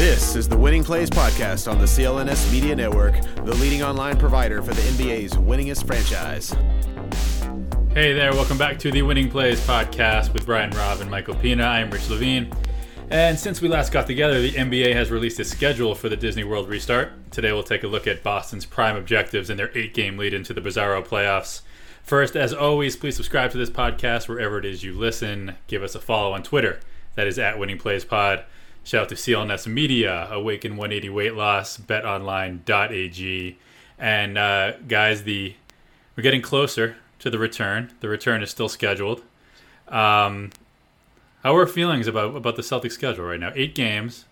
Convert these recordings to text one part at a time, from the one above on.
This is the Winning Plays Podcast on the CLNS Media Network, the leading online provider for the NBA's winningest franchise. Hey there, welcome back to the Winning Plays Podcast with Brian Robb and Michael Pina. I'm Rich Levine. And since we last got together, the NBA has released a schedule for the Disney World restart. Today we'll take a look at Boston's prime objectives and their eight game lead into the Bizarro playoffs. First, as always, please subscribe to this podcast wherever it is you listen. Give us a follow on Twitter. That is at Winning Plays Pod. Shout out to CLNS Media, Awaken 180 Weight Loss, BetOnline.ag, and uh, guys, the we're getting closer to the return. The return is still scheduled. Um, how are our feelings about about the Celtics schedule right now? Eight games.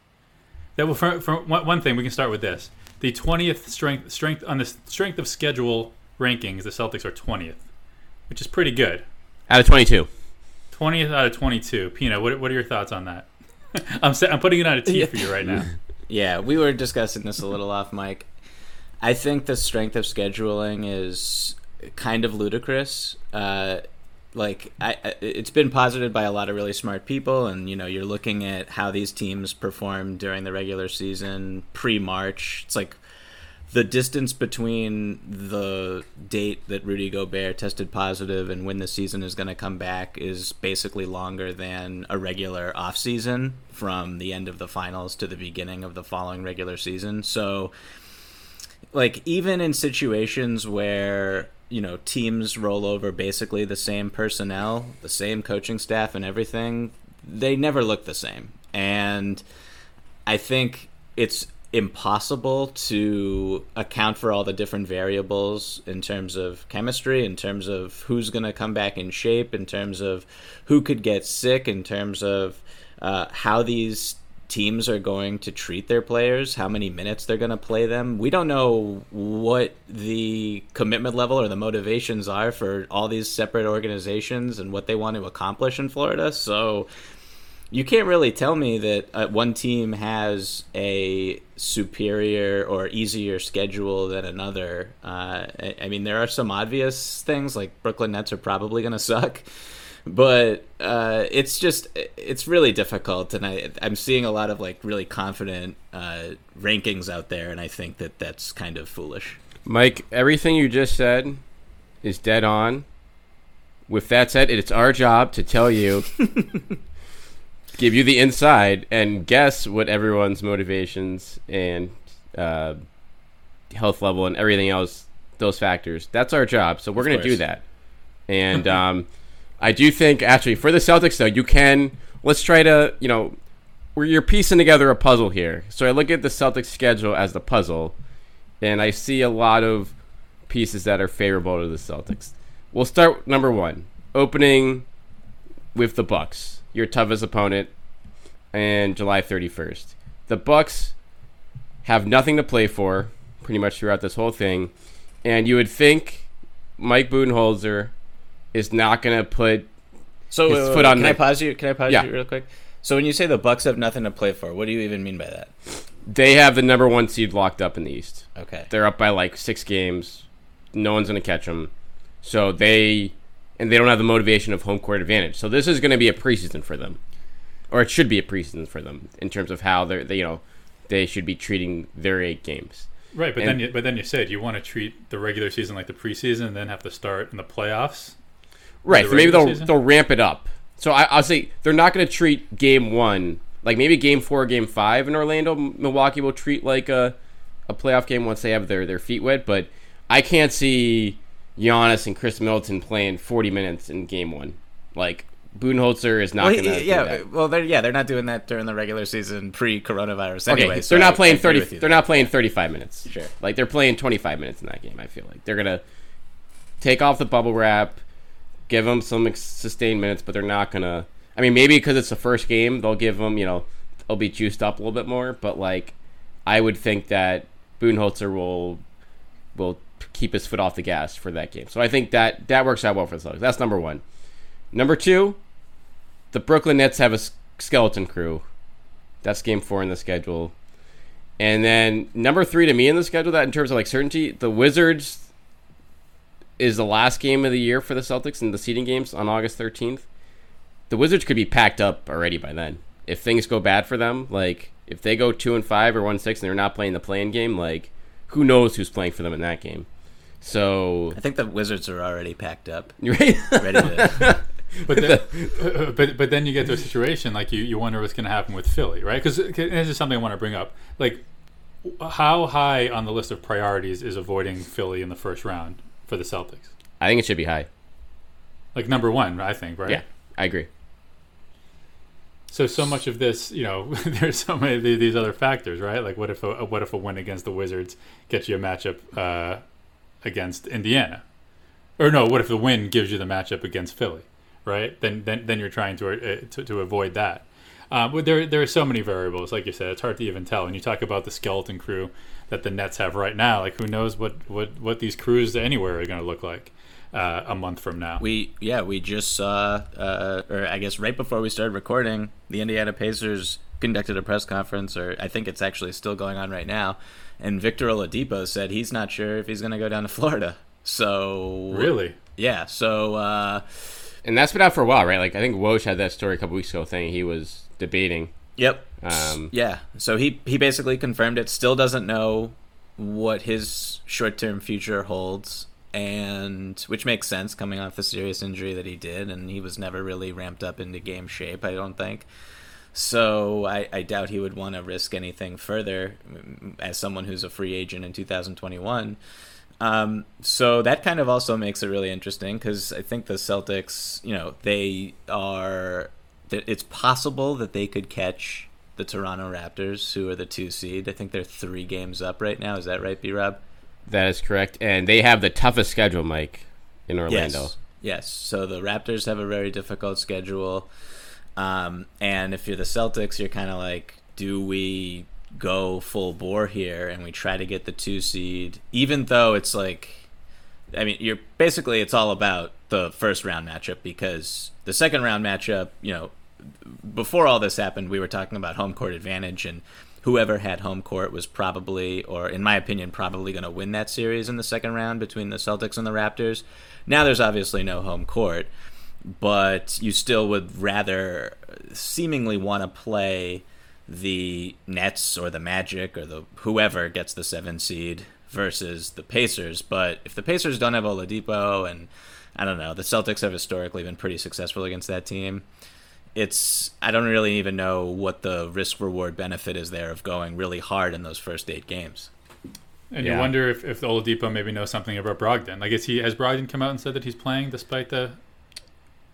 That will for, for one thing we can start with this. The twentieth strength strength on the strength of schedule rankings, the Celtics are twentieth, which is pretty good. Out of twenty-two. Twentieth out of twenty-two. Pina, what what are your thoughts on that? I'm I'm putting it on a tee for you right now. Yeah, we were discussing this a little off mic. I think the strength of scheduling is kind of ludicrous. Uh, like I, it's been posited by a lot of really smart people, and you know you're looking at how these teams perform during the regular season pre-March. It's like the distance between the date that Rudy Gobert tested positive and when the season is going to come back is basically longer than a regular off season from the end of the finals to the beginning of the following regular season. So like even in situations where you know teams roll over basically the same personnel, the same coaching staff and everything, they never look the same. And I think it's impossible to account for all the different variables in terms of chemistry, in terms of who's going to come back in shape, in terms of who could get sick, in terms of uh, how these teams are going to treat their players, how many minutes they're going to play them. We don't know what the commitment level or the motivations are for all these separate organizations and what they want to accomplish in Florida. So you can't really tell me that uh, one team has a superior or easier schedule than another. Uh, I, I, mean, there are some obvious things like Brooklyn Nets are probably going to suck, but uh, it's just it's really difficult, and I I'm seeing a lot of like really confident uh, rankings out there, and I think that that's kind of foolish. Mike, everything you just said is dead on. With that said, it's our job to tell you give you the inside and guess what everyone's motivations and uh, health level and everything else, those factors. That's our job. So we're going to do that. And um, I do think, actually, for the Celtics, though, you can. Let's try to, you know, you're piecing together a puzzle here. So I look at the Celtics schedule as the puzzle, and I see a lot of pieces that are favorable to the Celtics. We'll start number one, opening with the Bucks your toughest opponent, and July 31st. The Bucks have nothing to play for pretty much throughout this whole thing, and you would think Mike Budenholzer is not going to put so his foot on. Can the, I pause you? Can I pause yeah. you real quick? So when you say the Bucks have nothing to play for, what do you even mean by that? They have the number one seed locked up in the East. Okay, they're up by like six games. No one's going to catch them. So they and they don't have the motivation of home court advantage. So this is going to be a preseason for them, or it should be a preseason for them in terms of how they're they, you know they should be treating their eight games. Right, but and, then you, but then you said you want to treat the regular season like the preseason, and then have to start in the playoffs. Right, the so maybe they'll season? they'll ramp it up. So I, I'll say they're not going to treat game one like maybe game four, game five in Orlando. Milwaukee will treat like a a playoff game once they have their their feet wet, but I can't see Giannis and Khris Middleton playing 40 minutes in game one. Like Budenholzer is not well, going to. Yeah, well, they're yeah they're not doing that during the regular season pre-coronavirus anyway. Okay, so they're not I, playing I 30. They're not playing 35 minutes. Sure, like they're playing 25 minutes in that game. I feel like they're gonna take off the bubble wrap, give them some sustained minutes, but they're not gonna. I mean, maybe because it's the first game, they'll give them you know they'll be juiced up a little bit more, but like I would think that Budenholzer will will keep his foot off the gas for that game. So I think that that works out well for the Celtics. That's number one. Number two, the Brooklyn Nets have a skeleton crew. That's game four in the schedule. And then number three to me in the schedule, that in terms of like certainty, the Wizards is the last game of the year for the Celtics in the seeding games on August 13th. The Wizards could be packed up already by then. If things go bad for them, like if they go two and five or one six and they're not playing the playing game, like who knows who's playing for them in that game? So I think the Wizards are already packed up, right? ready to. but then, but but then you get to a situation like you, you wonder what's going to happen with Philly, right? Because this is something I want to bring up. Like, how high on the list of priorities is avoiding Philly in the first round for the Celtics? I think it should be high. Like number one, I think, right? Yeah, I agree. So so much of this, you know, there's so many of these other factors, right? Like, what if a what if a win against the Wizards gets you a matchup uh, against Indiana, or no? What if the win gives you the matchup against Philly, right? Then then then you're trying to uh, to, to avoid that. Uh, but there there are so many variables, like you said, it's hard to even tell. And you talk about the skeleton crew that the Nets have right now. Like, who knows what what what these crews anywhere are going to look like uh, a month from now. We yeah, we just saw, uh, or I guess right before we started recording, the Indiana Pacers conducted a press conference, or I think it's actually still going on right now. And Victor Oladipo said he's not sure if he's going to go down to Florida. So really, yeah. So uh, and that's been out for a while, right? Like I think Woj had that story a couple weeks ago, saying he was debating. Yep. Um, yeah. So he he basically confirmed it. Still doesn't know what his short term future holds and which makes sense coming off the serious injury that he did, and he was never really ramped up into game shape. I don't think. So I, I doubt he would want to risk anything further mm, as someone who's a free agent in 2021. Um, so that kind of also makes it really interesting because I think the Celtics, you know, they are. It's possible that they could catch the Toronto Raptors, who are the two seed. I think they're three games up right now. Is that right, B Rob? That is correct, and they have the toughest schedule, Mike, in Orlando. Yes. Yes. So the Raptors have a very difficult schedule, um, and if you're the Celtics, you're kind of like, do we go full bore here and we try to get the two seed, even though it's like, I mean, you're basically it's all about the first round matchup because the second round matchup, you know, before all this happened, we were talking about home court advantage and whoever had home court was probably, or in my opinion, probably going to win that series in the second round between the Celtics and the Raptors. Now there's obviously no home court, but you still would rather seemingly want to play the Nets or the Magic or the whoever gets the seven seed versus the Pacers. But if the Pacers don't have Oladipo and I don't know, the Celtics have historically been pretty successful against that team it's I don't really even know what the risk reward benefit is there of going really hard in those first eight games. And yeah. you wonder if, if Oladipo maybe knows something about Brogdon. Like, is he has Brogdon come out and said that he's playing despite the,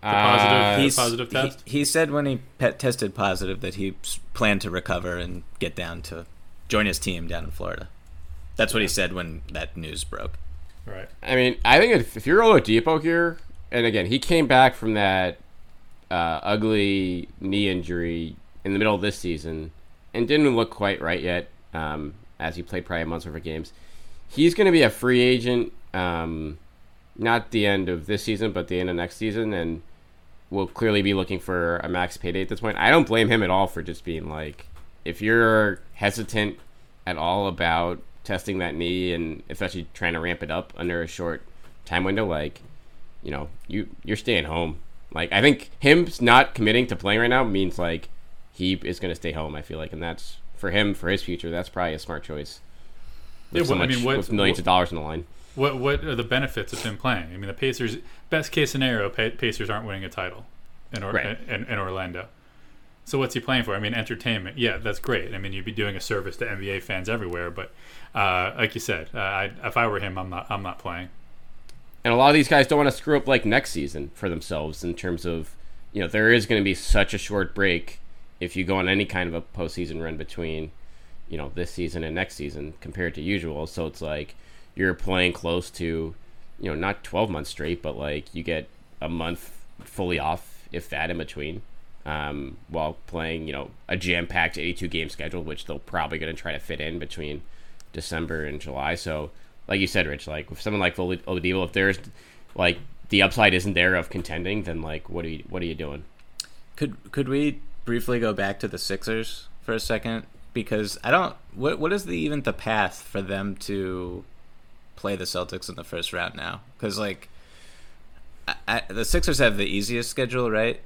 the positive, uh, positive test? He, he, said when he tested positive that he planned to recover and get down to join his team down in Florida. That's what he said when that news broke. Right. I mean, I think if, if you're Oladipo here, and again, he came back from that uh, ugly knee injury in the middle of this season and didn't look quite right yet um, as he played probably a month's worth of games. He's going to be a free agent, um, not the end of this season, but the end of next season, and will clearly be looking for a max payday at this point. I don't blame him at all for just being like, if you're hesitant at all about testing that knee and especially trying to ramp it up under a short time window, like, you know, you you're staying home like I think him not committing to playing right now means like he is going to stay home. I feel like, and that's for him for his future. That's probably a smart choice. With yeah, well, so much, I mean, what, with millions what, of dollars in the line. What what are the benefits of him playing? I mean, the Pacers best case scenario, Pacers aren't winning a title in, or, right. in, in Orlando. So what's he playing for? I mean, entertainment. Yeah, that's great. I mean, you'd be doing a service to NBA fans everywhere. But uh, like you said, uh, I, if I were him, I'm not. I'm not playing. And a lot of these guys don't want to screw up like next season for themselves in terms of, you know, there is going to be such a short break if you go on any kind of a postseason run between, you know, this season and next season compared to usual. So it's like you're playing close to, you know, not 12 months straight, but like you get a month fully off, if that, in between. um, while playing, you know, a jam-packed 82 game schedule, which they'll probably going to try to fit in between December and July. So, like you said, Rich, like with someone like Oladipo, if there's like the upside isn't there of contending, then like what are you what are you doing? Could could we briefly go back to the Sixers for a second? Because I don't. What what is the even the path for them to play the Celtics in the first round now? Because like, I, I, the Sixers have the easiest schedule, right?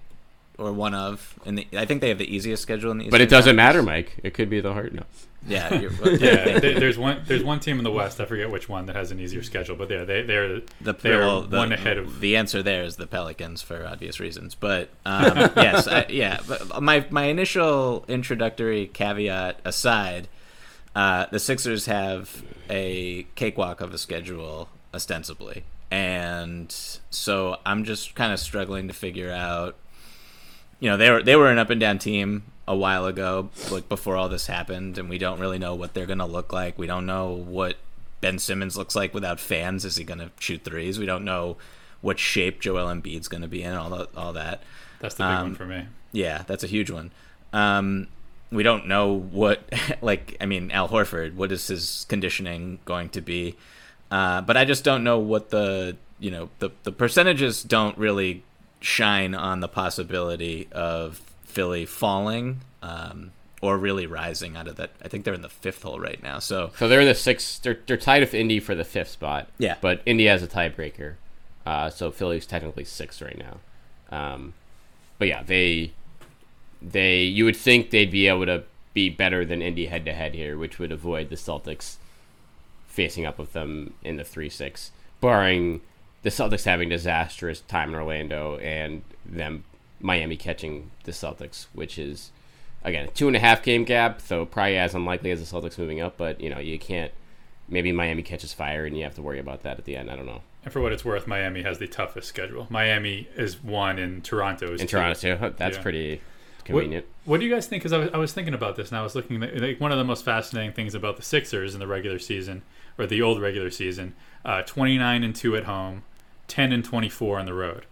Or one of, and I think they have the easiest schedule in the. Eastern but it doesn't Conference. matter, Mike. It could be the heart. No. Yeah, you're, yeah, there- there's one there's one team in the West. I forget which one that has an easier schedule, but yeah, they they're the, they're well, the- one ahead of. the answer there is the Pelicans for obvious reasons. But um, yes, I, yeah. But my my initial introductory caveat aside, uh, the Sixers have a cakewalk of a schedule ostensibly, and so I'm just kind of struggling to figure out. You know, they were they were an up and down team a while ago, like before all this happened, and we don't really know what they're gonna look like. We don't know what Ben Simmons looks like without fans. Is he gonna shoot threes? We don't know what shape Joel Embiid's gonna be in. All that, all that. That's the big um, one for me. Yeah, that's a huge one. Um, we don't know what, like, I mean, Al Horford. What is his conditioning going to be? Uh, but I just don't know what the, you know, the the percentages don't really shine on the possibility of Philly falling um, or really rising out of that. I think they're in the fifth hole right now. So So they're in the sixth. They're, they're tied with Indy for the fifth spot. Yeah. But Indy has a tiebreaker. Uh, so Philly's technically six right now. Um, but yeah, they they you would think they'd be able to be better than Indy head to head here, which would avoid the Celtics facing up with them in the three six, barring the Celtics having disastrous time in Orlando and them Miami catching the Celtics, which is again a two and a half game gap, so probably as unlikely as the Celtics moving up. But you know you can't. Maybe Miami catches fire and you have to worry about that at the end. I don't know. And for what it's worth, Miami has the toughest schedule. Miami is one, and Toronto is In. Toronto too, that's Yeah. pretty convenient. what do you guys think? Because I was, I was thinking about this, and I was looking at like one of the most fascinating things about the Sixers in the regular season, or the old regular season, uh, twenty nine and two at home, ten and twenty four on the road.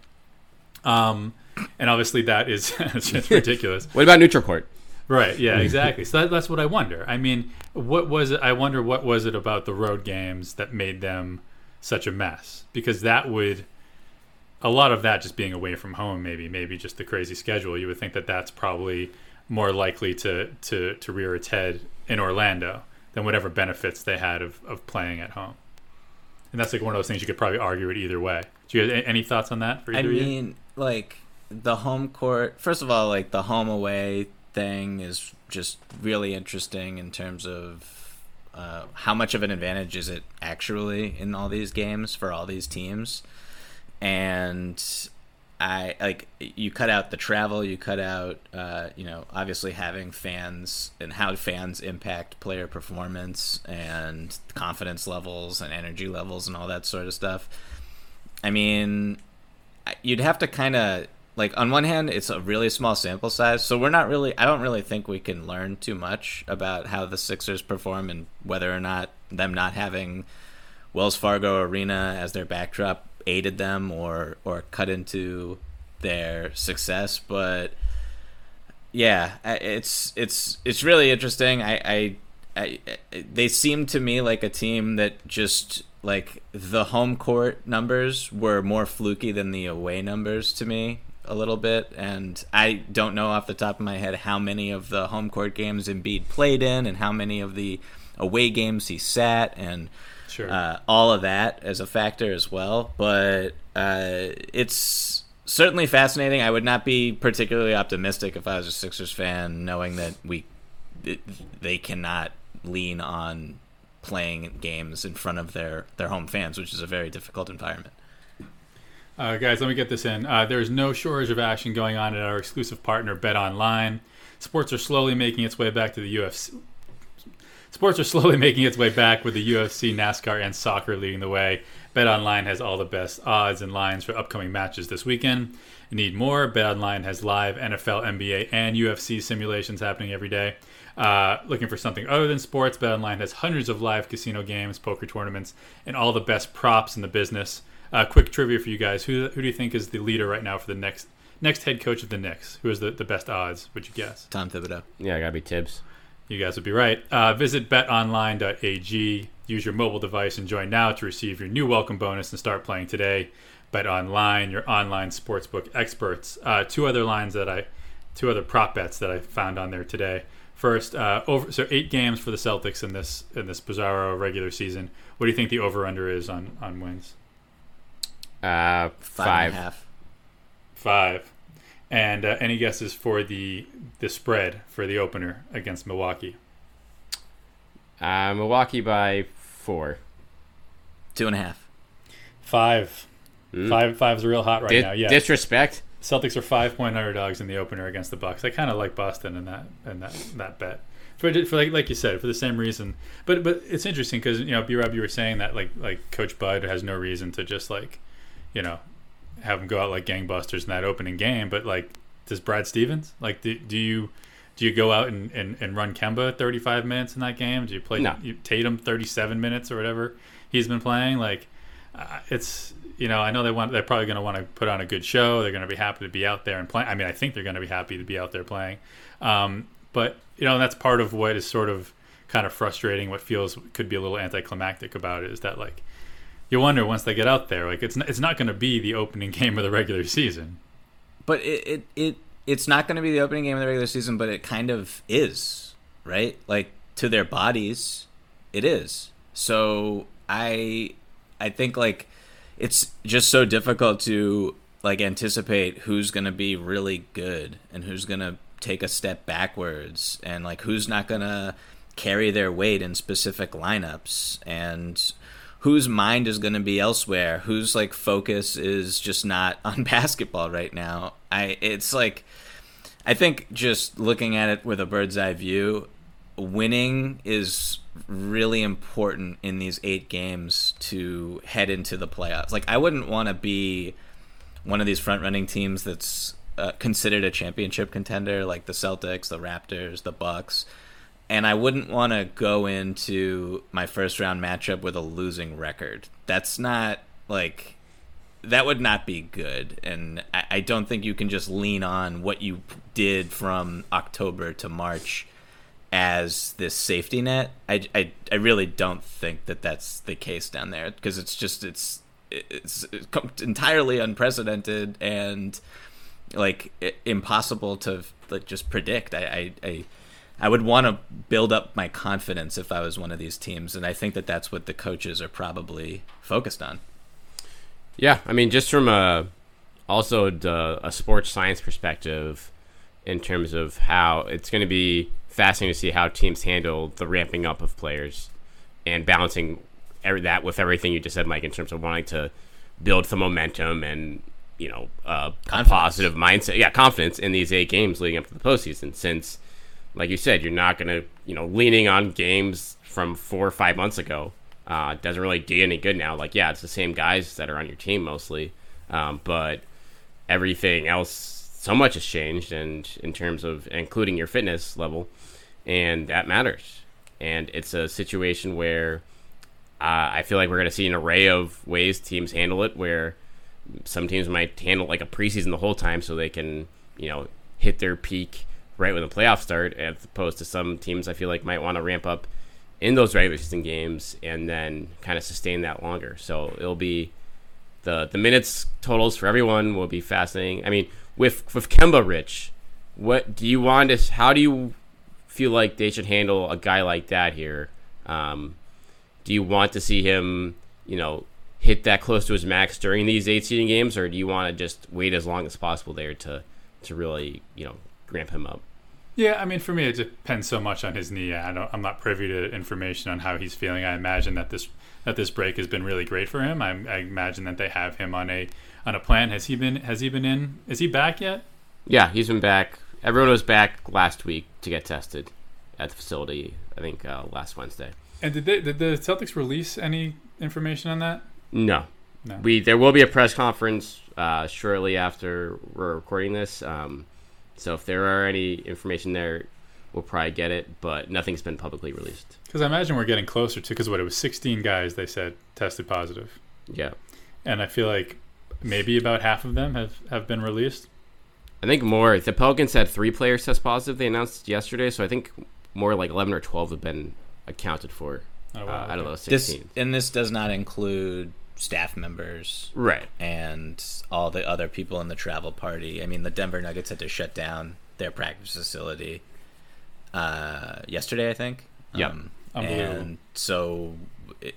Um, and obviously that is just ridiculous. What about neutral court? Right. Yeah. Exactly. so that, that's what I wonder. I mean, what was it? I wonder what was it about the road games that made them such a mess? Because that would a lot of that just being away from home, maybe, maybe just the crazy schedule. You would think that that's probably more likely to to to rear its head in Orlando than whatever benefits they had of of playing at home. And that's like one of those things you could probably argue it either way. Do you have any thoughts on that for I either you? mean, like the home court. First of all, like the home away thing is just really interesting in terms of uh, how much of an advantage is it actually in all these games for all these teams, and I like you cut out the travel, you cut out, uh, you know, obviously having fans and how fans impact player performance and confidence levels and energy levels and all that sort of stuff. I mean, you'd have to kind of like on one hand it's a really small sample size so we're not really i don't really think we can learn too much about how the sixers perform and whether or not them not having wells fargo arena as their backdrop aided them or or cut into their success but yeah it's it's it's really interesting. I i, I they seem to me like a team that just like the home court numbers were more fluky than the away numbers to me a little bit and I don't know off the top of my head how many of the home court games Embiid played in and how many of the away games he sat and Sure. uh, all of that as a factor as well but uh, it's certainly fascinating I would not be particularly optimistic if I was a Sixers fan knowing that we they cannot lean on playing games in front of their their home fans, which is a very difficult environment. Uh, guys, let me get this in. Uh, there's no shortage of action going on at our exclusive partner, Bet Online. Sports are slowly making its way back to the UFC. Sports are slowly making its way back with the UFC, NASCAR, and soccer leading the way. BetOnline has all the best odds and lines for upcoming matches this weekend. You need more? BetOnline has live NFL, NBA, and UFC simulations happening every day. Uh, looking for something other than sports, BetOnline has hundreds of live casino games, poker tournaments, and all the best props in the business. Uh, quick trivia for you guys: who, who do you think is the leader right now for the next next head coach of the Knicks? Who is the, the best odds? Would you guess? Tom Thibodeau. Yeah, I gotta be Thibs. You guys would be right. Uh, visit betonline.ag. Use your mobile device and join now to receive your new welcome bonus and start playing today. Bet Online, your online sportsbook experts. Uh, two other lines that I, two other prop bets that I found on there today. First, uh, over so eight games for the Celtics in this in this bizarro regular season. What do you think the over under is on on wins? Uh, Five, five. and a half. Five. And uh, any guesses for the the spread for the opener against Milwaukee? Uh, Milwaukee by four. Two and a half. Five. Mm. Five five's real hot right Di- now. Yeah. Disrespect. Celtics are five point underdogs in the opener against the Bucks. I kind of like Boston in that in that that bet for, for like like you said for the same reason. But but it's interesting because you know B Rob you were saying that like like Coach Bud has no reason to just like you know have them go out like gangbusters in that opening game. But like does Brad Stevens like do, do you do you go out and, and, and run Kemba 35 minutes in that game? Do you play No. Tatum 37 minutes or whatever he's been playing? Like uh, it's you know I know they want they're probably going to want to put on a good show. They're going to be happy to be out there and play. I mean I think they're going to be happy to be out there playing. Um, but you know that's part of what is sort of kind of frustrating. What feels could be a little anticlimactic about it is that like you wonder once they get out there like it's not, it's not going to be the opening game of the regular season. But it, it, it it's not going to be the opening game of the regular season, but it kind of is, right? Like to their bodies, it is. So I I think like it's just so difficult to like anticipate who's going to be really good and who's going to take a step backwards and like who's not going to carry their weight in specific lineups and whose mind is going to be elsewhere whose like focus is just not on basketball right now. I it's like i think just looking at it with a bird's eye view winning is really important in these eight games to head into the playoffs. Like i wouldn't want to be one of these front running teams that's uh, considered a championship contender like the celtics the raptors the bucks and I wouldn't want to go into my first round matchup with a losing record. That's not like that would not be good, and I, I don't think you can just lean on what you did from October to March as this safety net. I, I, I really don't think that that's the case down there because it's just it's it's entirely unprecedented and like impossible to like just predict. I I, I I would want to build up my confidence if I was one of these teams, and I think that that's what the coaches are probably focused on. Yeah, I mean, just from a also the, a sports science perspective, in terms of how it's going to be fascinating to see how teams handle the ramping up of players and balancing every, that with everything you just said, Mike, in terms of wanting to build some momentum and you know uh, a positive mindset, yeah, confidence in these eight games leading up to the postseason. Since, like you said, you're not to you know leaning on games from four or five months ago uh, doesn't really do any good now. Like, yeah, it's the same guys that are on your team mostly, um, but everything else, so much has changed, and in terms of including your fitness level, and that matters. And it's a situation where uh, I feel like we're going to see an array of ways teams handle it. Where some teams might handle like a preseason the whole time, so they can you know hit their peak right when the playoffs start, as opposed to some teams I feel like might want to ramp up in those regular season games and then kind of sustain that longer. So it'll be the the minutes totals for everyone will be fascinating. I mean, with with Kemba Rich, what do you want to? How do you feel like they should handle a guy like that here? Um, do you want to see him, you know, hit that close to his max during these eight seeding games, or do you want to just wait as long as possible there to to really, you know, ramp him up? Yeah, I mean, for me, it depends so much on his knee. I don't, I'm not privy to information on how he's feeling. I imagine that this that this break has been really great for him. I, I imagine that they have him on a on a plan. Has he been Has he been in? Is he back yet? Yeah, he's been back. Everyone was back last week to get tested at the facility. I think uh, last Wednesday. And did they, did the Celtics release any information on that? No. No. We there will be a press conference uh, shortly after we're recording this. Um, so if there are any information there, we'll probably get it. But nothing's been publicly released. Because I imagine we're getting closer to because what it was 16 guys they said tested positive, Yeah. and I feel like maybe about half of them have have been released. I think more. The Pelicans had three players test positive. They announced yesterday, so I think more like eleven or twelve have been accounted for Oh, uh, wow, out of okay. those This sixteen. and this does not include staff members right. and all the other people in the travel party. I mean, the Denver Nuggets had to shut down their practice facility uh, yesterday, I think. Yeah, Unbelievable. and so,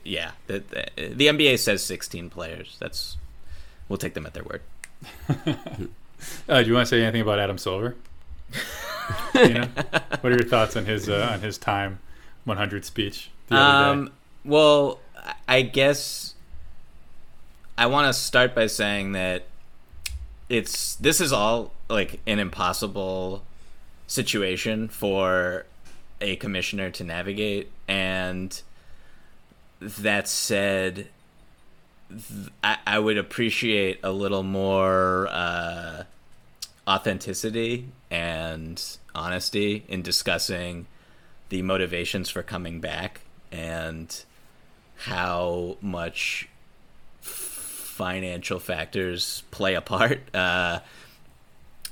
yeah, the, the, the NBA says 16 players. That's we'll take them at their word. Uh, do you want to say anything about Adam Silver? you know, what are your thoughts on his uh, on his time 100 speech the other Um, day? well, I guess I want to start by saying that it's this is all like an impossible situation for a commissioner to navigate, and that said, th- I, I would appreciate a little more uh, authenticity and honesty in discussing the motivations for coming back and how much financial factors play a part. Uh,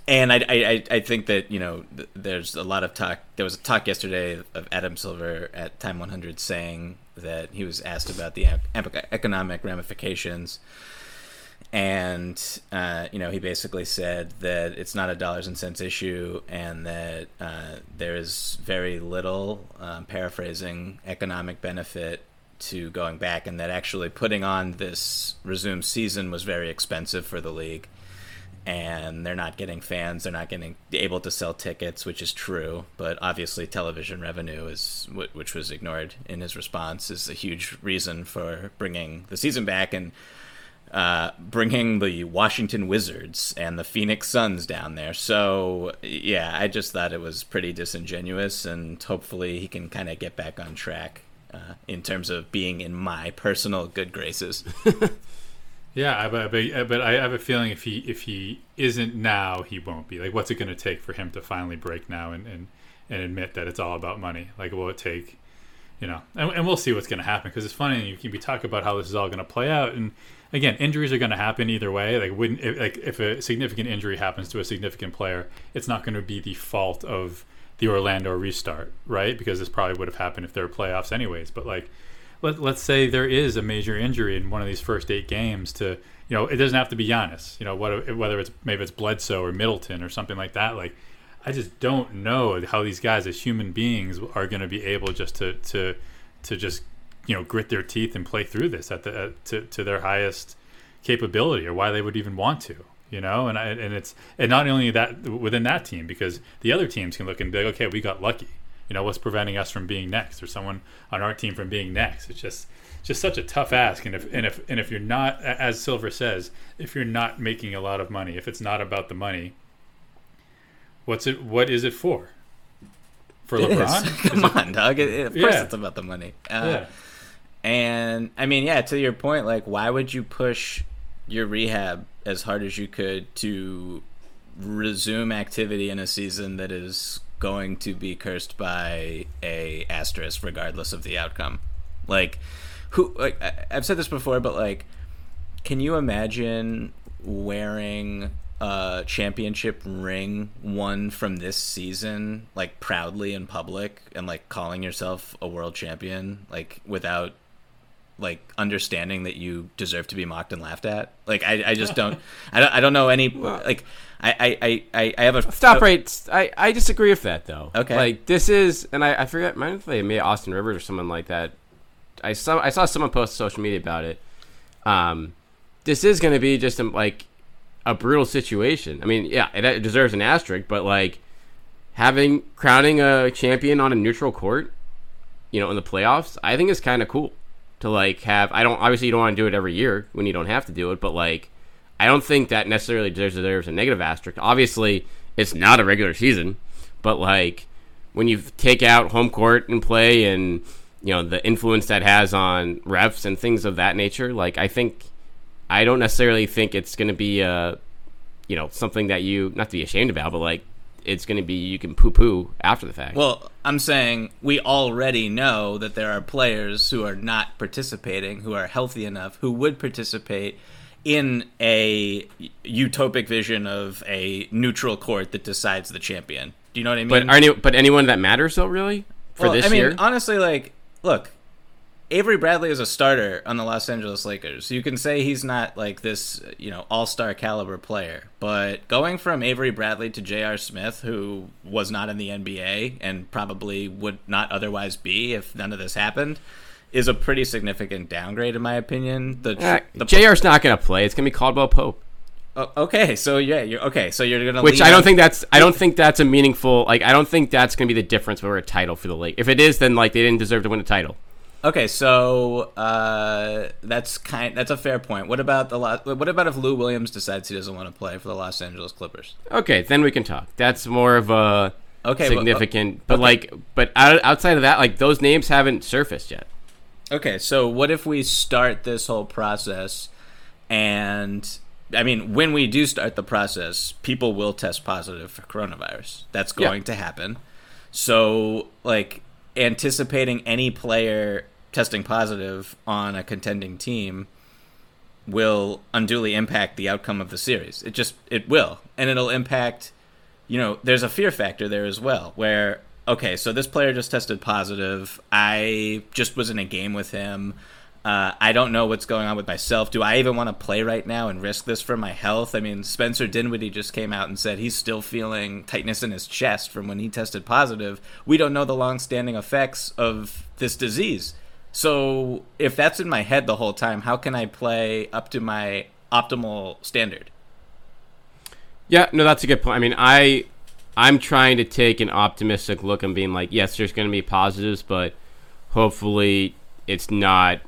and I, I, I- think that you know th- there's a lot of talk. There was a talk yesterday of Adam Silver at Time 100 saying that he was asked about the ec- economic ramifications, and uh, you know he basically said that it's not a dollars and cents issue, and that uh, there is very little, um, paraphrasing, economic benefit to going back, and that actually putting on this resumed season was very expensive for the league and they're not getting fans. They're not getting able to sell tickets, which is true. But obviously, television revenue is which was ignored in his response is a huge reason for bringing the season back and uh, bringing the Washington Wizards and the Phoenix Suns down there. So yeah, I just thought it was pretty disingenuous, and hopefully he can kind of get back on track. Uh, in terms of being in my personal good graces, Yeah, but, but but I have a feeling if he if he isn't now, he won't be. Like, what's it going to take for him to finally break now and, and and admit that it's all about money? Like, will it take? You know, and, and we'll see what's going to happen because it's funny. You can we talk about how this is all going to play out, and again, injuries are going to happen either way. Like, wouldn't if, like if a significant injury happens to a significant player, it's not going to be the fault of the Orlando restart, right? Because this probably would have happened if there were playoffs anyways. But like, let, let's say there is a major injury in one of these first eight games to you know it doesn't have to be Giannis you know what, whether it's maybe it's Bledsoe or Middleton or something like that like I just don't know how these guys as human beings are going to be able just to to to just you know grit their teeth and play through this at the to to their highest capability or why they would even want to you know and I, and it's and not only that within that team because the other teams can look and be like okay we got lucky you know what's preventing us from being next or someone on our team from being next it's just just such a tough ask and if and if and if you're not as silver says if you're not making a lot of money if it's not about the money what's it what is it for for It is. lebron Come on, dog. It- of course, Yeah. it's about the money. Uh, yeah And I mean, yeah, to your point, like, why would you push your rehab as hard as you could to resume activity in a season that is going to be cursed by a asterisk, regardless of the outcome? Like, who? Like, I've said this before, but like, can you imagine wearing a championship ring won from this season like proudly in public and like calling yourself a world champion like without like understanding that you deserve to be mocked and laughed at like i, I just don't I, don't I don't know any like I, I i i I have a Stop a- right. I, I disagree with that though. Okay. Like this is, and I, I forget. Might have they made Austin Rivers or someone like that. I saw I saw someone post social media about it. Um, this is going to be just a, like a brutal situation. I mean, yeah, it, it deserves an asterisk, but like having crowning a champion on a neutral court, you know, in the playoffs, I think is kind of cool to like have. I don't obviously you don't want to do it every year when you don't have to do it, but like I don't think that necessarily deserves, a negative asterisk. Obviously, it's not a regular season, but like when you take out home court and play and you know the influence that has on refs and things of that nature, like I think I don't necessarily think it's going to be uh you know something that you not to be ashamed about, but like it's going to be you can poo poo after the fact. Well, I'm saying we already know that there are players who are not participating, who are healthy enough, who would participate in a utopic vision of a neutral court that decides the champion. Do you know what I mean? But are any, but anyone that matters though, really, for well, this I mean, year? honestly, like, look, Avery Bradley is a starter on the Los Angeles Lakers. You can say he's not like this, you know, all-star caliber player, but going from Avery Bradley to J.R. Smith, who was not in the NBA and probably would not otherwise be if none of this happened, is a pretty significant downgrade in my opinion. The, Uh, the Jr's not going to play. It's going to be Caldwell Pope. Oh, okay, so yeah, you're okay. So you're gonna Which I don't on- think that's I don't think that's a meaningful like I don't think that's going to be the difference for a title for the league. If it is, then like they didn't deserve to win a title. Okay, so uh, that's kind. That's a fair point. What about the lot? What about if Lou Williams decides he doesn't want to play for the Los Angeles Clippers? Okay, then we can talk. That's more of a Okay, significant. but okay. like, but out, outside of that, like those names haven't surfaced yet. Okay, so what if we start this whole process and I mean, when we do start the process, people will test positive for coronavirus. That's Yeah. going to happen. So, like anticipating any player testing positive on a contending team will unduly impact the outcome of the series. It just it will. And it'll impact you know, there's a fear factor there as well where okay, so this player just tested positive. I just was in a game with him. Uh, I don't know what's going on with myself. Do I even want to play right now and risk this for my health? I mean, Spencer Dinwiddie just came out and said he's still feeling tightness in his chest from when he tested positive. We don't know the long-standing effects of this disease. So, if that's in my head the whole time, how can I play up to my optimal standard? Yeah, no, that's a good point. I mean, I I'm trying to take an optimistic look and being like, yes, there's going to be positives, but hopefully it's not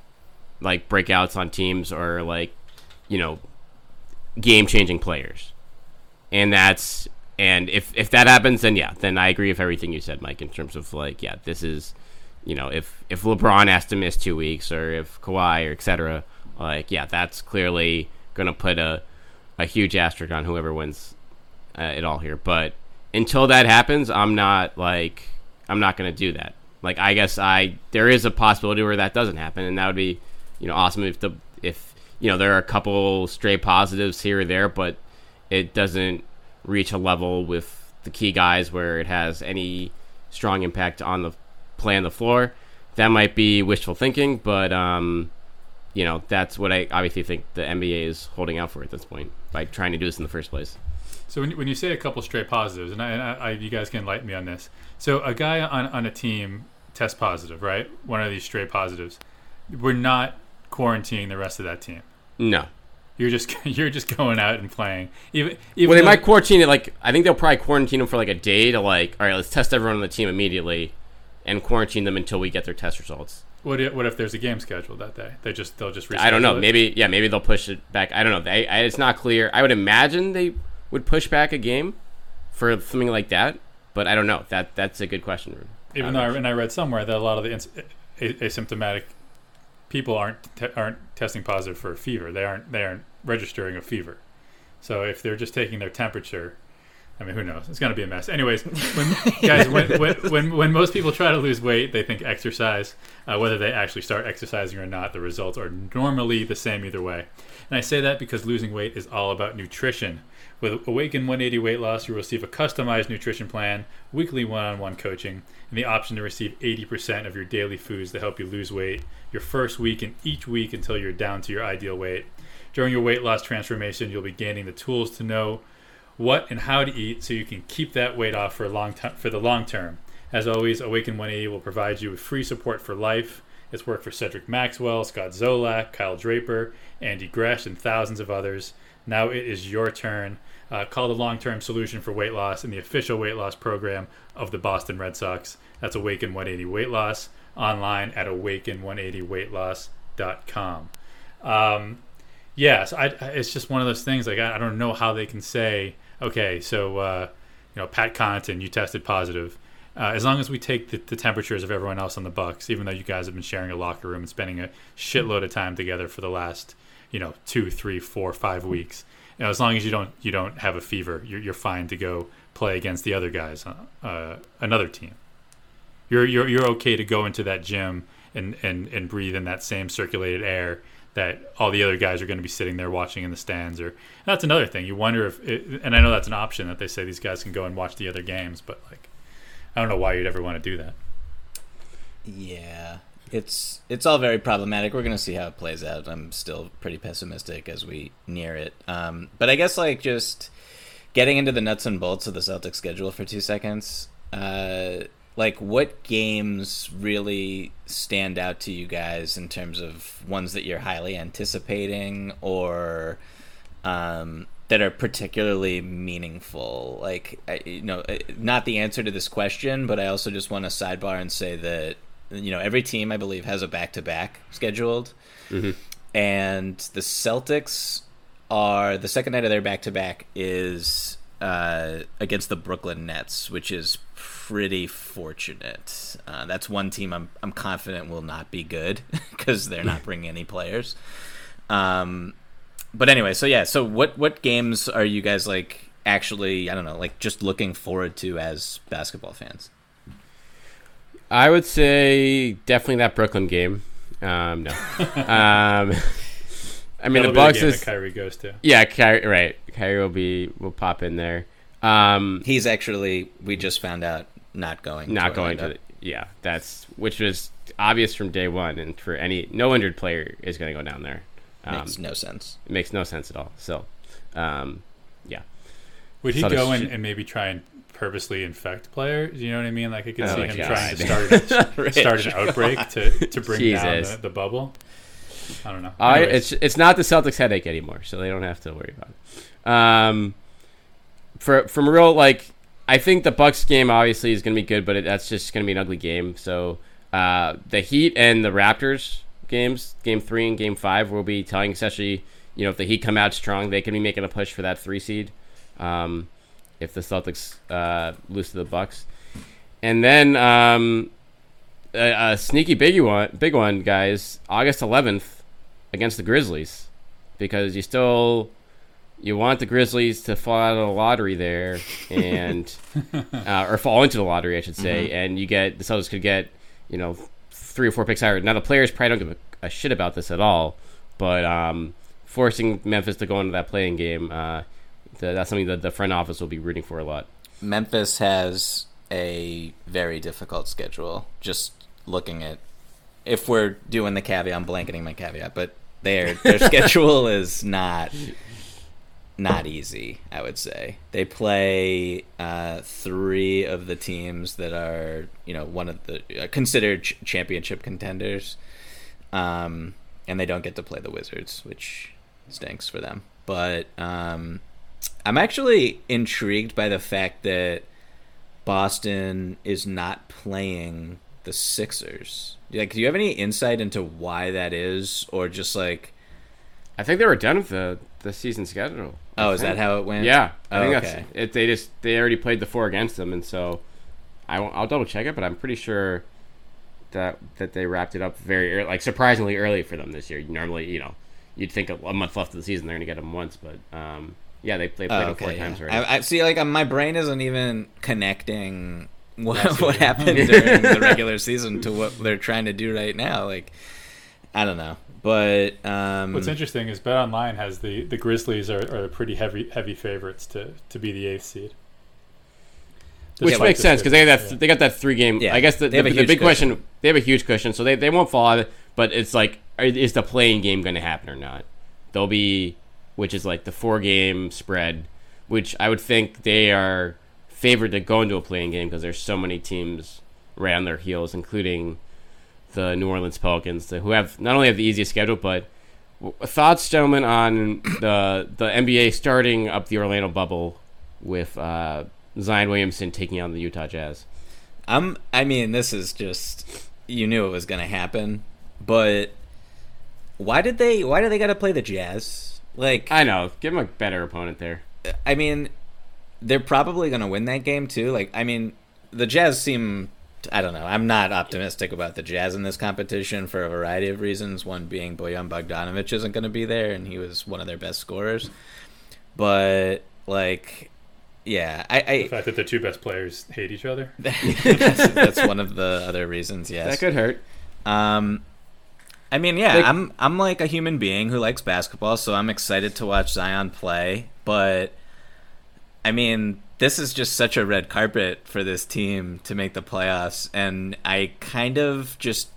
like breakouts on teams or like you know game-changing players. And that's and if if that happens, then yeah, then I agree with everything you said, Mike, in terms of like, yeah, this is you know, if if LeBron has to miss two weeks or if Kawhi or etc. Like, yeah, that's clearly to put a a huge asterisk on whoever wins uh, it all here. But until that happens, I'm not like I'm not to do that. Like I guess I there is a possibility where that doesn't happen, and that would be you know awesome if the if you know there are a couple stray positives here or there, but it doesn't reach a level with the key guys where it has any strong impact on the play on the floor. That might be wishful thinking, but um, you know that's what I obviously think the NBA is holding out for at this point by trying to do this in the first place. So when, when you say a couple straight positives, and, I, and I, you guys can enlighten me on this. So a guy on, on a team tests positive, right? One of these straight positives. We're not quarantining the rest of that team. No. You're just you're just going out and playing. Even, even Well, they though- might quarantine it. Like I think they'll probably quarantine them for like a day to like, all right, let's test everyone on the team immediately, and quarantine them until we get their test results. What if, what if there's a game scheduled that day? They just they'll just I don't know. it? Maybe yeah, maybe they'll push it back. I don't know. They, I, it's not clear. I would imagine they would push back a game for something like that, but I don't know. That that's a good question. even though I, and I read somewhere that a lot of the asymptomatic people aren't te- aren't testing positive for a fever. They aren't they aren't registering a fever. So if they're just taking their temperature, I mean, who knows? It's gonna be a mess. Anyways, when, guys, when, when when when most people try to lose weight, they think exercise. Uh, whether they actually start exercising or not, the results are normally the same either way. And I say that because losing weight is all about nutrition. With Awaken 180 Weight Loss, you'll receive a customized nutrition plan, weekly one on one coaching, and the option to receive 80% of your daily foods to help you lose weight your first week and each week until you're down to your ideal weight. During your weight loss transformation, you'll be gaining the tools to know what and how to eat so you can keep that weight off for long time for the long term. As always, Awaken 180 will provide you with free support for life. It's worked for Cedric Maxwell, Scott Zolak, Kyle Draper, Andy Gresh, and thousands of others. Now it is your turn. Uh, call the long term solution for weight loss in the official weight loss program of the Boston Red Sox. That's Awaken 180 Weight Loss online at awaken180weightloss.com. Um, yes, I- it's just one of those things. Like I, I don't know how they can say, okay, so uh, you know, Pat Connaughton, you tested positive. Uh, as long as we take the, the temperatures of everyone else on the Bucks, even though you guys have been sharing a locker room and spending a shitload of time together for the last, you know, two, three, four, five weeks, you know, as long as you don't you don't have a fever, you're, you're fine to go play against the other guys, uh, uh, another team. You're you're you're okay to go into that gym and, and, and breathe in that same circulated air that all the other guys are going to be sitting there watching in the stands. Or that's another thing. You wonder if, it, and I know that's an option that they say these guys can go and watch the other games, but like, I don't know why you'd ever want to do that. Yeah, it's it's all very problematic. We're gonna see how it plays out. I'm still pretty pessimistic as we near it. Um, but I guess like just getting into the nuts and bolts of the Celtics schedule for two seconds. Uh, like what games really stand out to you guys in terms of ones that you're highly anticipating or um, that are particularly meaningful like you know not the answer to this question but i also just want to sidebar and say that you know every team i believe has a back-to-back scheduled Mhm. and the celtics are the second night of their back-to-back is uh, against the brooklyn nets which is pretty fortunate uh, that's one team i'm, I'm confident will not be good because they're not bringing any players um, but anyway, so yeah, so what what games are you guys like actually I don't know, like just looking forward to as basketball fans? I would say definitely that Brooklyn game. Um, no. um, I mean, That'll the be Bucks game is that Kyrie goes to. yeah, Kyrie, right? Kyrie will be will pop in there. Um, He's actually we just found out not going not to going to the, yeah, that's which was obvious from day one, and for any no injured player is going to go down there. Um, makes no sense. it makes no sense at all. So, um, yeah, Would he Thought go it's in and maybe try and purposely infect players? You know what I mean? Like I could Oh, see him God. trying to start start an outbreak to, to bring down the, the bubble. I don't know. I, it's it's not the Celtics headache anymore, so they don't have to worry about it. Um, for from real like, I think the Bucks game obviously is going to be good, but it, that's just going to be an ugly game. So uh, the Heat and the Raptors games, game three and game five, will be telling. Especially, you know, if the Heat come out strong, they can be making a push for that three seed. Um, if the Celtics uh, lose to the Bucks, and then um, a, a sneaky big one, big one, guys. August 11th against the Grizzlies, because you still you want the Grizzlies to fall out of the lottery there, and uh, or fall into the lottery, I should say, and you get the Celtics could get you know three or four picks higher. Now the players probably don't give a, a shit about this at all, but um, forcing Memphis to go into that play-in game, uh, the, that's something that the front office will be rooting for a lot. Memphis has a very difficult schedule. Just looking at if we're doing the caveat, I'm blanketing my caveat, but their their schedule is not not easy. I would say they play uh, three of the teams that are you know one of the uh, considered ch- championship contenders, um, and they don't get to play the Wizards, which stinks for them. But um, I'm actually intrigued by the fact that Boston is not playing the Sixers. Like, do you have any insight into why that is, or just like, I think they were done with the the season schedule. I oh, is that how it went? Yeah, I Oh, think okay. that's it. They just they already played the four against them, and so I won't, I'll double check it, but I'm pretty sure that that they wrapped it up very early, like surprisingly early for them this year. Normally, you know, you'd think a, a month left of the season they're going to get them once, but um, yeah, they they played Oh, them four okay. times yeah. already. I, I see. Like, um, my brain isn't even connecting what, what happened during the regular season to what they're trying to do right now. Like, I don't know, but um, What's interesting is Bet Online has the the Grizzlies are, are pretty heavy heavy favorites to, to be the eighth seed. Which Despite makes sense because they got that Sixers, they got that three game. Yeah, I guess the, they the, the big cushion. question they have a huge cushion, so they, they won't fall out. But it's like, are- is the play-in game going to happen or not? They'll be, which is like the four game spread, which I would think they are favored to go into a play-in game because there's so many teams right on their heels, including the New Orleans Pelicans, who have not only have the easiest schedule, but thoughts, gentlemen, on the the NBA starting up the Orlando bubble with uh, Zion Williamson taking on the Utah Jazz. I'm. I mean, this is just you knew it was going to happen, but why did they? Why do they got to play the Jazz? Like, I know, give him a better opponent there. I mean, they're probably going to win that game too. Like, I mean, the Jazz seem. I don't know. I'm not optimistic about the Jazz in this competition for a variety of reasons. One being Bojan Bogdanovic isn't going to be there, and he was one of their best scorers. But like, yeah, I, The I fact that the two best players hate each other. that's, that's one of the other reasons. Yes, That could hurt. Um, I mean, yeah, Like- I'm I'm like a human being who likes basketball, so I'm excited to watch Zion play. But I mean, this is just such a red carpet for this team to make the playoffs, and I kind of just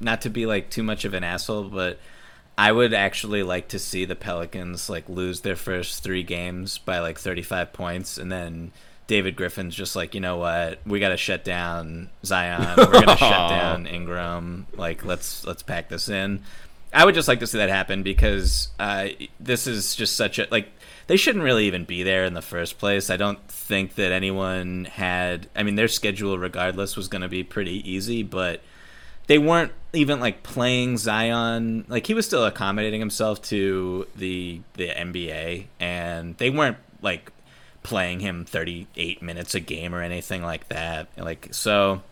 not to be like too much of an asshole, but I would actually like to see the Pelicans like lose their first three games by like 35 points, and then David Griffin's just like, you know what, we got to shut down Zion, we're gonna shut down Ingram, like let's let's pack this in. I would just like to see that happen because uh, this is just such a like they shouldn't really even be there in the first place. I don't think that anyone had. I mean, their schedule regardless was going to be pretty easy, but they weren't even like playing Zion. Like he was still accommodating himself to the the NBA, and they weren't like playing him 38 minutes a game or anything like that. Like so.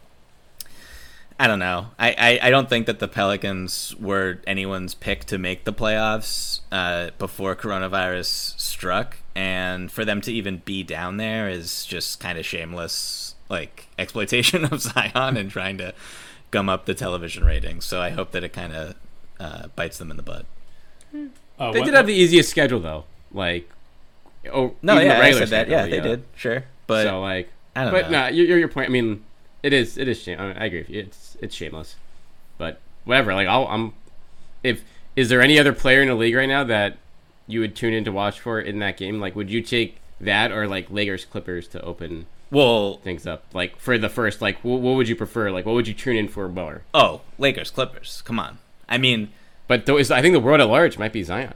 I don't know. I, I, I don't think that the Pelicans were anyone's pick to make the playoffs uh, before coronavirus struck, and for them to even be down there is just kind of shameless, like exploitation of Zion and trying to gum up the television ratings. So I hope that it kind of uh, bites them in the butt. Uh, They what- did have the easiest schedule though. Like, oh No, even the yeah, I said that. Yeah, they did. Sure, but so like, I don't but know. no, your your point. I mean, it is it is shame. I, mean, I agree with you. It's it's shameless, but whatever. Like, I'll, I'm if is there any other player in the league right now that you would tune in to watch for in that game? Like, would you take that or like Lakers Clippers to open well, things up? Like for the first, like, wh- what would you prefer? Like, what would you tune in for more? oh, Lakers, Clippers. Come on. I mean, But though, is I think the world at large might be Zion.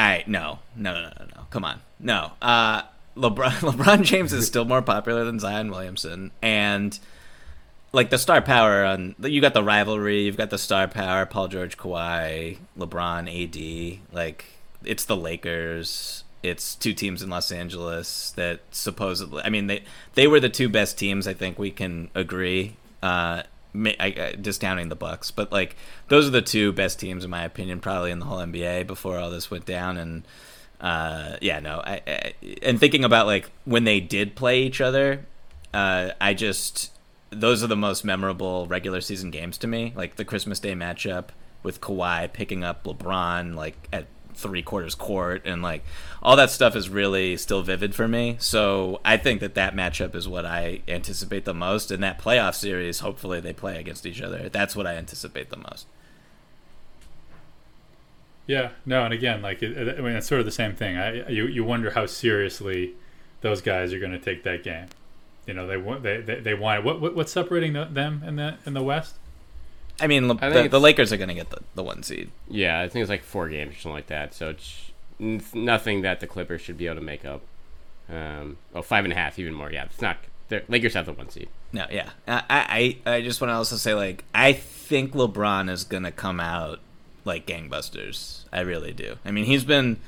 I no, no, no, no, no. Come on, no. Uh, LeBron LeBron James is still more popular than Zion Williamson, and like the star power on you got the rivalry, you've got the star power, Paul George, Kawhi, LeBron, AD. Like it's the Lakers. It's two teams in Los Angeles that supposedly. I mean, they they were the two best teams. I think we can agree. Uh, I, I, discounting the Bucks, but like those are the two best teams in my opinion, probably in the whole NBA before all this went down. And uh, yeah, no, I, I and thinking about like when they did play each other, uh, I just those are the most memorable regular season games to me. Like the Christmas Day matchup with Kawhi picking up LeBron like at three quarters court and like all that stuff is really still vivid for me. So I think that that matchup is what I anticipate the most. And that playoff series, hopefully they play against each other. That's what I anticipate the most. Yeah, no, and again, like it- I mean, it's sort of the same thing. I you you wonder how seriously those guys are going to take that game. You know, they want they they, they want what, what what's separating them in the in the West? I mean, I the, the Lakers are going to get the, the one seed. Yeah, I think it's like four games or something like that. So it's nothing that the Clippers should be able to make up. Um, oh, five and a half, even more. Yeah, it's not. The Lakers have the one seed. No, yeah. I, I, I just want to also say, like, I think LeBron is going to come out like gangbusters. I really do. I mean, he's been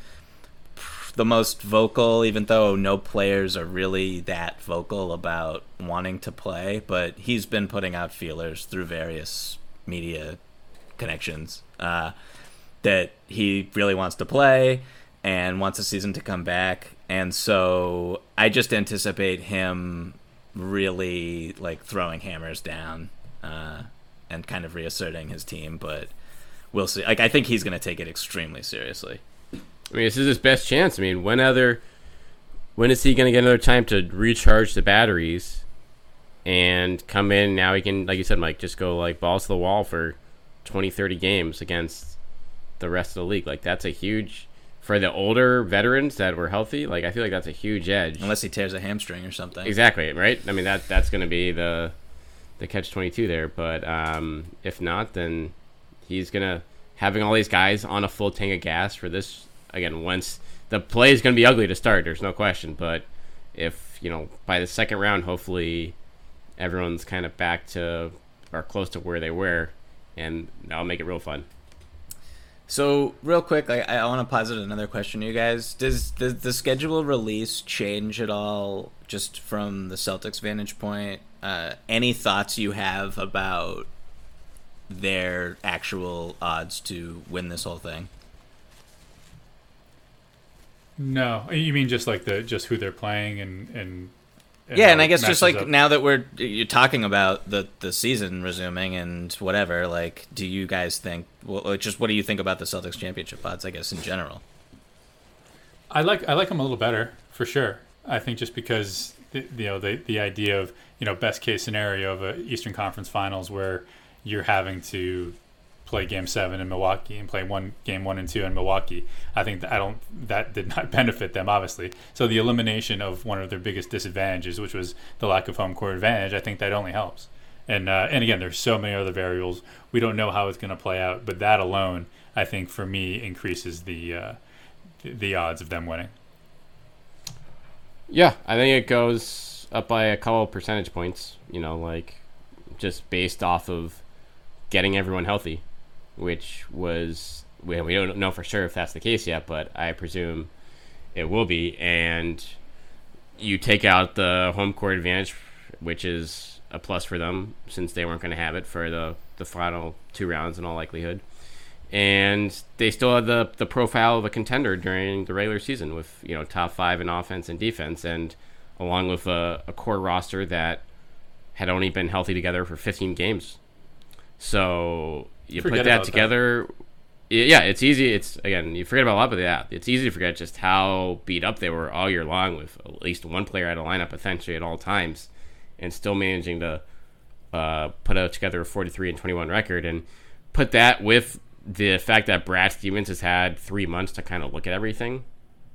the most vocal, even though no players are really that vocal about wanting to play, but he's been putting out feelers through various media connections uh, that he really wants to play and wants the season to come back. And so I just anticipate him really like throwing hammers down uh, and kind of reasserting his team. But we'll see. Like I think he's going to take it extremely seriously. I mean, this is his best chance. I mean, when other, when is he going to get another time to recharge the batteries, and come in? Now he can, like you said, Mike, just go like balls to the wall for 20, 30 games against the rest of the league. Like that's a huge for the older veterans that were healthy. Like I feel like that's a huge edge. Unless he tears a hamstring or something. Exactly, right? I mean that that's going to be the the catch 22 there, but um if not then he's going to having all these guys on a full tank of gas for this again once the play is going to be ugly to start, there's no question, but if, you know, by the second round hopefully everyone's kind of back to or close to where they were and that'll make it real fun. So real quick, I, I want to posit another question to you guys. Does does the schedule release change at all, just from the Celtics' vantage point? Uh, any thoughts you have about their actual odds to win this whole thing? No, you mean just like the just who they're playing and and yeah, and I guess just like up. now that we're you're talking about the the season resuming and whatever, like, do you guys think? Well, just what do you think about the Celtics championship odds? I guess in general. I like I like them a little better for sure. I think just because the, you know the the idea of you know best case scenario of a Eastern Conference Finals where you're having to play Game Seven in Milwaukee and play one Game One and Two in Milwaukee. I think that I don't that did not benefit them obviously. So the elimination of one of their biggest disadvantages, which was the lack of home court advantage, I think that only helps. And uh, and again, there's so many other variables. We don't know how it's going to play out, but that alone, I think, for me, increases the uh, the, the odds of them winning. Yeah, I think it goes up by a couple percentage points. You know, like just based off of getting everyone healthy, which was we we don't know for sure if that's the case yet, but I presume it will be. And you take out the home court advantage, which is a plus for them since they weren't going to have it for the the final two rounds in all likelihood. And they still had the the profile of a contender during the regular season with you know top five in offense and defense, and along with a, a core roster that had only been healthy together for 15 games. So you Forget put that about that. together. Yeah, it's easy. It's again, you forget about a lot, but yeah, it's easy to forget just how beat up they were all year long with at least one player out of lineup essentially at all times, and still managing to uh, put out together a 43 and 21 record, and put that with the fact that Brad Stevens has had three months to kind of look at everything,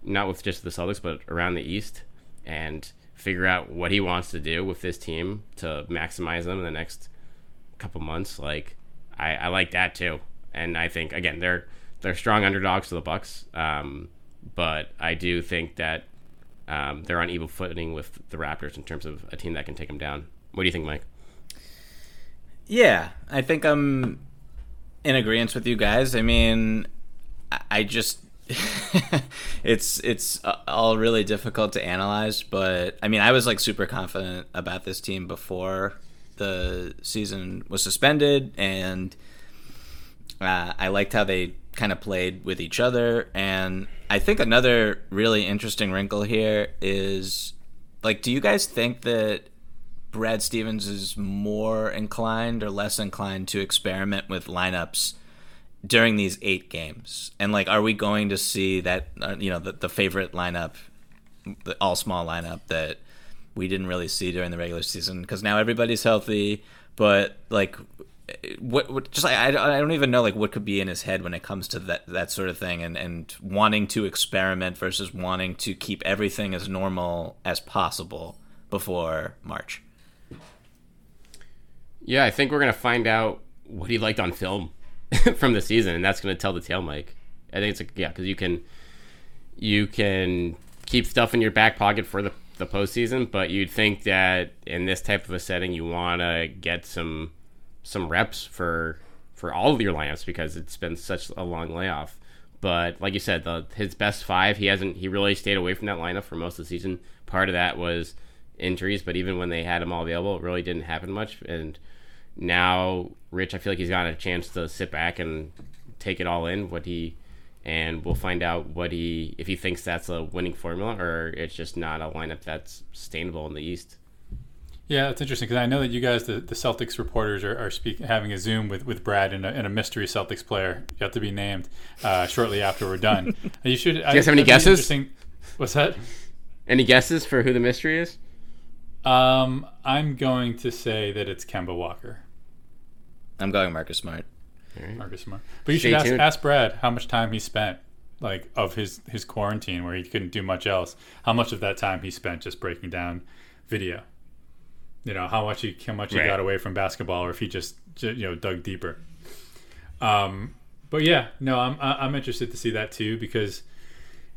not with just the Celtics, but around the East, and figure out what he wants to do with this team to maximize them in the next couple months. Like, I, I like that too, and I think again they're they're strong underdogs to the Bucks, um, but I do think that um, they're on equal footing with the Raptors in terms of a team that can take them down. What do you think, Mike? Yeah, I think I'm in agreement with you guys. I mean, I- I just it's it's uh, all really difficult to analyze, but I mean, I was like super confident about this team before the season was suspended, and uh, I liked how they kind of played with each other. And I think another really interesting wrinkle here is like, do you guys think that Brad Stevens is more inclined or less inclined to experiment with lineups during these eight games? And like, are we going to see that uh, you know the, the favorite lineup, the all small lineup that we didn't really see during the regular season because now everybody's healthy, but like. What, what just I, I don't even know like what could be in his head when it comes to that that sort of thing and and wanting to experiment versus wanting to keep everything as normal as possible before March. Yeah, I think we're gonna find out what he liked on film from the season, and that's gonna tell the tale, Mike. I think it's a, yeah, because you can you can keep stuff in your back pocket for the the postseason, but you'd think that in this type of a setting, you want to get some some reps for for all of your lineups because it's been such a long layoff. But like you said, the his best five, he hasn't he really stayed away from that lineup for most of the season. Part of that was injuries, but even when they had him all available, it really didn't happen much. And now, Rich, I feel like he's got a chance to sit back and take it all in what he and we'll find out what he if he thinks that's a winning formula or it's just not a lineup that's sustainable in the East. Yeah, it's interesting because I know that you guys, the, the Celtics reporters, are, are speak, having a Zoom with, with Brad and a, and a mystery Celtics player yet to be named uh, shortly after we're done. You should. Do you guys have any guesses? What's that? Any guesses for who the mystery is? Um, I'm going to say that it's Kemba Walker, I'm going Marcus Smart. Marcus Smart. But you Stay should ask, tuned. ask Brad how much time he spent, like of his his quarantine where he couldn't do much else. How much of that time he spent just breaking down video. You know how much he how much he Right. got away from basketball, or if he just you know dug deeper. Um, but yeah, no, I'm I'm interested to see that too because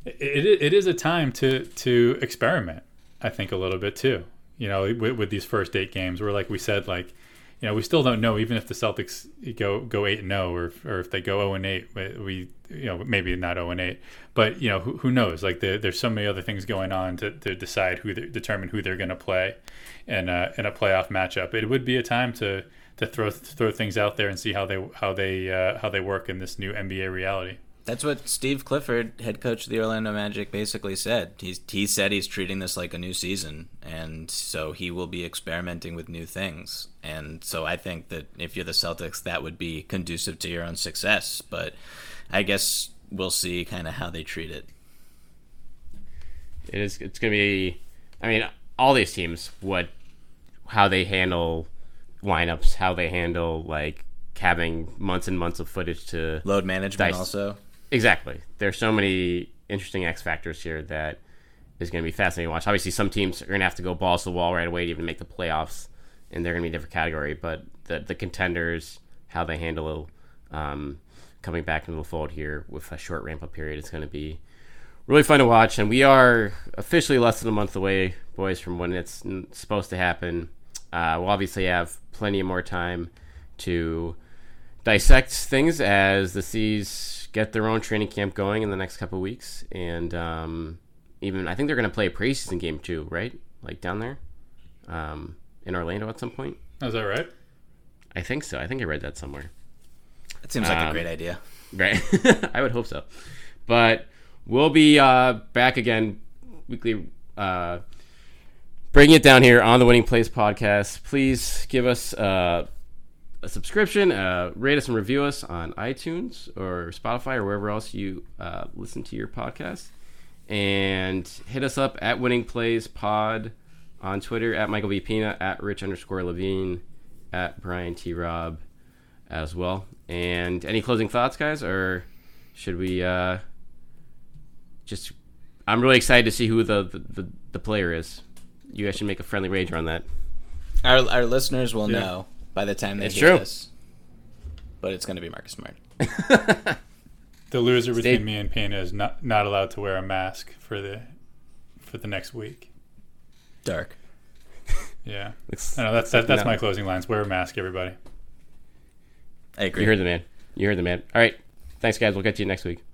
it, it, it is a time to to experiment. I think a little bit too. You know, with, with these first eight games, where like we said, like you know, we still don't know even if the Celtics go go eight and zero, or if- or if they go zero and eight. we- you know maybe not zero and eight, but you know who, who knows? Like there, there's so many other things going on to, to decide who determine who they're going to play, in a in a playoff matchup. It would be a time to to throw throw things out there and see how they how they uh, how they work in this new NBA reality. That's what Steve Clifford, head coach of the Orlando Magic, basically said. He's he said he's treating this like a new season, and so he will be experimenting with new things. And so I think that if you're the Celtics, that would be conducive to your own success. But I guess we'll see kind of how they treat it. It is. It's going to be. I mean, all these teams, what, how they handle lineups, how they handle like having months and months of footage to Load management Dice. also. Exactly. There's so many interesting X factors here that is going to be fascinating to watch. Obviously, some teams are going to have to go balls to the wall right away to even make the playoffs, and they're going to be a different category. But the the contenders, how they handle um, coming back into the fold here with a short ramp up period, it's going to be really fun to watch. And we are officially less than a month away, boys, from when it's supposed to happen. Uh, we'll obviously have plenty more time to dissect things as the C's get their own training camp going in the next couple of weeks, and um, even I think they're going to play a preseason game too, right? Like down there um, in Orlando at some point. Is that right? I think so. I think I read that somewhere. That seems like a Um, great idea. Right. I would hope so. But we'll be uh, back again weekly. Uh, bringing it down here on the Winning Plays podcast. Please give us uh, a subscription, uh, rate us and review us on iTunes or Spotify or wherever else you uh, listen to your podcast. And hit us up at Winning Plays Pod on Twitter at Michael V. Pina, at Rich underscore Levine, at Brian T. Robb as well. And any closing thoughts, guys, or should we uh, just? I'm really excited to see who the, the, the, the player is. You guys should make a friendly wager on that. Our our listeners will Yeah. know by the time they It's hear true. this. But it's going to be Marcus Smart. The loser between Stay- me and Pina is not not allowed to wear a mask for the for the next week. Dark. Yeah, Looks- I know that's that, that's like my closing lines. Wear a mask, everybody. I agree. You heard the man. You heard the man. All right. Thanks, guys. We'll get to you next week.